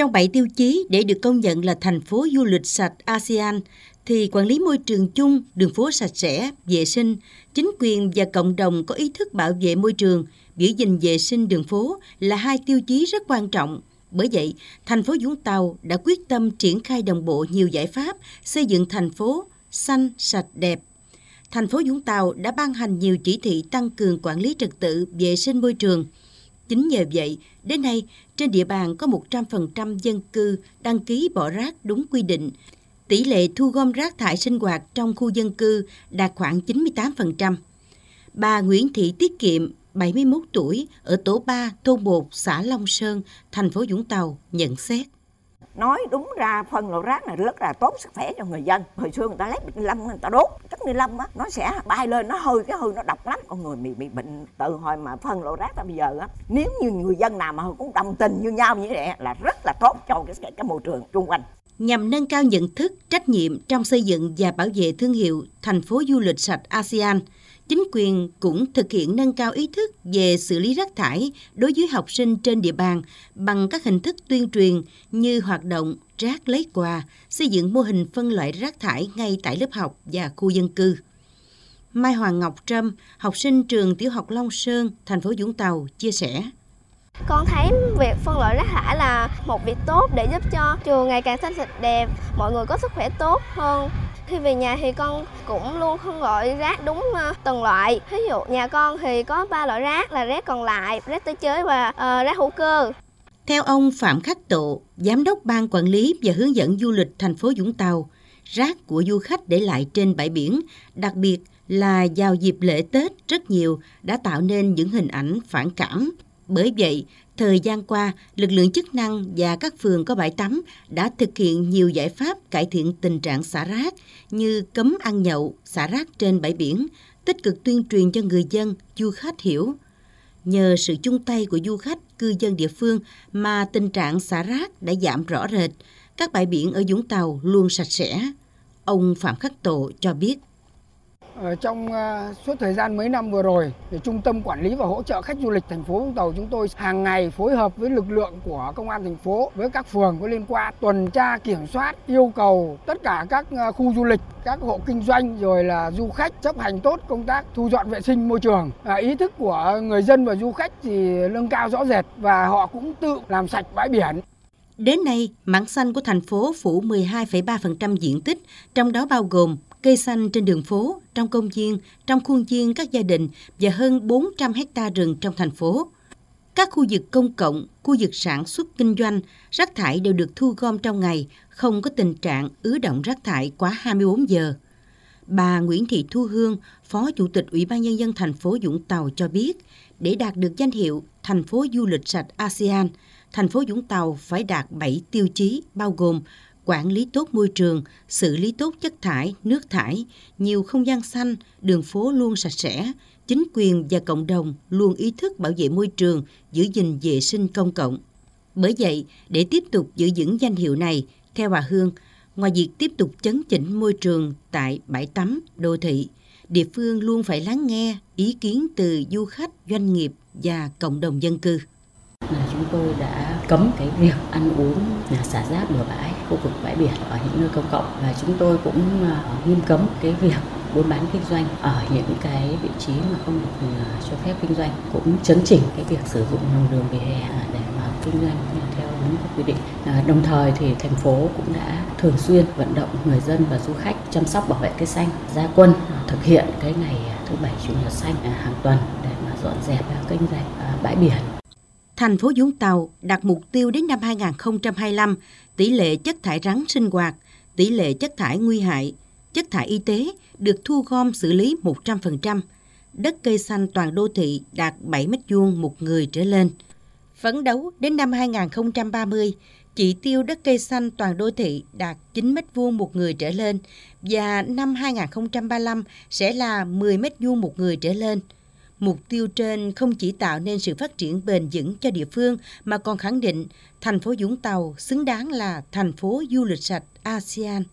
Trong 7 tiêu chí để được công nhận là thành phố du lịch sạch ASEAN, thì quản lý môi trường chung, đường phố sạch sẽ, vệ sinh, chính quyền và cộng đồng có ý thức bảo vệ môi trường, giữ gìn vệ sinh đường phố là hai tiêu chí rất quan trọng. Bởi vậy, thành phố Vũng Tàu đã quyết tâm triển khai đồng bộ nhiều giải pháp xây dựng thành phố xanh, sạch, đẹp. Thành phố Vũng Tàu đã ban hành nhiều chỉ thị tăng cường quản lý trật tự, vệ sinh môi trường. Chính nhờ vậy, đến nay, trên địa bàn có 100% dân cư đăng ký bỏ rác đúng quy định, tỷ lệ thu gom rác thải sinh hoạt trong khu dân cư đạt khoảng 98%. Bà Nguyễn Thị Tiết Kiệm, 71 tuổi, ở tổ 3, thôn 1, xã Long Sơn, thành phố Vũng Tàu, nhận xét. Nói đúng ra phân loại rác này rất là tốt sức khỏe cho người dân. Hồi xưa người ta lấy bịch ni lông người ta đốt, chất ni lông á, nó sẽ bay lên, nó hơi cái hơi nó độc lắm. Con người bị bị bệnh từ hồi mà phân loại rác ra bây giờ á, nếu như người dân nào mà cũng đồng tình như nhau như vậy là rất là tốt cho cái, cái, cái môi trường xung quanh nhằm nâng cao nhận thức, trách nhiệm trong xây dựng và bảo vệ thương hiệu thành phố du lịch sạch ASEAN. Chính quyền cũng thực hiện nâng cao ý thức về xử lý rác thải đối với học sinh trên địa bàn bằng các hình thức tuyên truyền như hoạt động rác lấy quà, xây dựng mô hình phân loại rác thải ngay tại lớp học và khu dân cư. Mai Hoàng Ngọc Trâm, học sinh trường tiểu học Long Sơn, thành phố Vũng Tàu, chia sẻ. Con thấy việc phân loại rác thải là một việc tốt để giúp cho trường ngày càng xanh sạch đẹp, mọi người có sức khỏe tốt hơn. Khi về nhà thì con cũng luôn không loại rác đúng ờ, từng loại. Ví dụ nhà con thì có ba loại rác là rác còn lại, rác tái chế và uh, rác hữu cơ. Theo ông Phạm Khắc Tụ, Giám đốc Ban Quản lý và Hướng dẫn Du lịch thành phố Vũng Tàu, rác của du khách để lại trên bãi biển, đặc biệt là vào dịp lễ Tết rất nhiều đã tạo nên những hình ảnh phản cảm bởi vậy, thời gian qua, lực lượng chức năng và các phường có bãi tắm đã thực hiện nhiều giải pháp cải thiện tình trạng xả rác như cấm ăn nhậu, xả rác trên bãi biển, tích cực tuyên truyền cho người dân, du khách hiểu. Nhờ sự chung tay của du khách, cư dân địa phương mà tình trạng xả rác đã giảm rõ rệt, các bãi biển ở Vũng Tàu luôn sạch sẽ. Ông Phạm Khắc Tổ cho biết. Ở trong à, suốt thời gian mấy năm vừa rồi, thì Trung tâm Quản lý và Hỗ trợ Khách Du lịch thành phố Vũng Tàu chúng tôi hàng ngày phối hợp với lực lượng của Công an thành phố với các phường có liên quan tuần tra kiểm soát yêu cầu tất cả các à, khu du lịch, các hộ kinh doanh rồi là du khách chấp hành tốt công tác thu dọn vệ sinh môi trường. À, ý thức của người dân và du khách thì nâng cao rõ rệt và họ cũng tự làm sạch bãi biển. Đến nay, mảng xanh của thành phố phủ 12,3% diện tích, trong đó bao gồm cây xanh trên đường phố, trong công viên, trong khuôn viên các gia đình và hơn 400 hecta rừng trong thành phố. Các khu vực công cộng, khu vực sản xuất kinh doanh, rác thải đều được thu gom trong ngày, không có tình trạng ứ động rác thải quá 24 giờ. Bà Nguyễn Thị Thu Hương, Phó Chủ tịch Ủy ban Nhân dân thành phố Vũng Tàu cho biết, để đạt được danh hiệu thành phố du lịch sạch ASEAN, thành phố Vũng Tàu phải đạt 7 tiêu chí bao gồm quản lý tốt môi trường, xử lý tốt chất thải, nước thải, nhiều không gian xanh, đường phố luôn sạch sẽ, chính quyền và cộng đồng luôn ý thức bảo vệ môi trường, giữ gìn vệ sinh công cộng. Bởi vậy, để tiếp tục giữ vững danh hiệu này, theo bà Hương, ngoài việc tiếp tục chấn chỉnh môi trường tại bãi tắm, đô thị, địa phương luôn phải lắng nghe ý kiến từ du khách, doanh nghiệp và cộng đồng dân cư. Chúng tôi đã cấm cái việc ăn uống xả rác bừa bãi khu vực bãi biển ở những nơi công cộng. Và chúng tôi cũng à, nghiêm cấm cái việc buôn bán kinh doanh ở những cái vị trí mà không được à, cho phép kinh doanh. Cũng chấn chỉnh cái việc sử dụng lòng đường vỉa hè để mà kinh doanh theo đúng các quy định. À, đồng thời thì thành phố cũng đã thường xuyên vận động người dân và du khách chăm sóc bảo vệ cây xanh, gia quân à, thực hiện cái ngày thứ bảy chủ nhật xanh hàng tuần để mà dọn dẹp kênh rạch bãi biển thành phố Vũng Tàu đặt mục tiêu đến năm 2025 tỷ lệ chất thải rắn sinh hoạt, tỷ lệ chất thải nguy hại, chất thải y tế được thu gom xử lý 100%, đất cây xanh toàn đô thị đạt 7 mét vuông một người trở lên. Phấn đấu đến năm 2030, chỉ tiêu đất cây xanh toàn đô thị đạt 9 mét vuông một người trở lên và năm 2035 sẽ là 10 mét vuông một người trở lên. Mục tiêu trên không chỉ tạo nên sự phát triển bền vững cho địa phương, mà còn khẳng định thành phố Vũng Tàu xứng đáng là thành phố du lịch sạch ASEAN.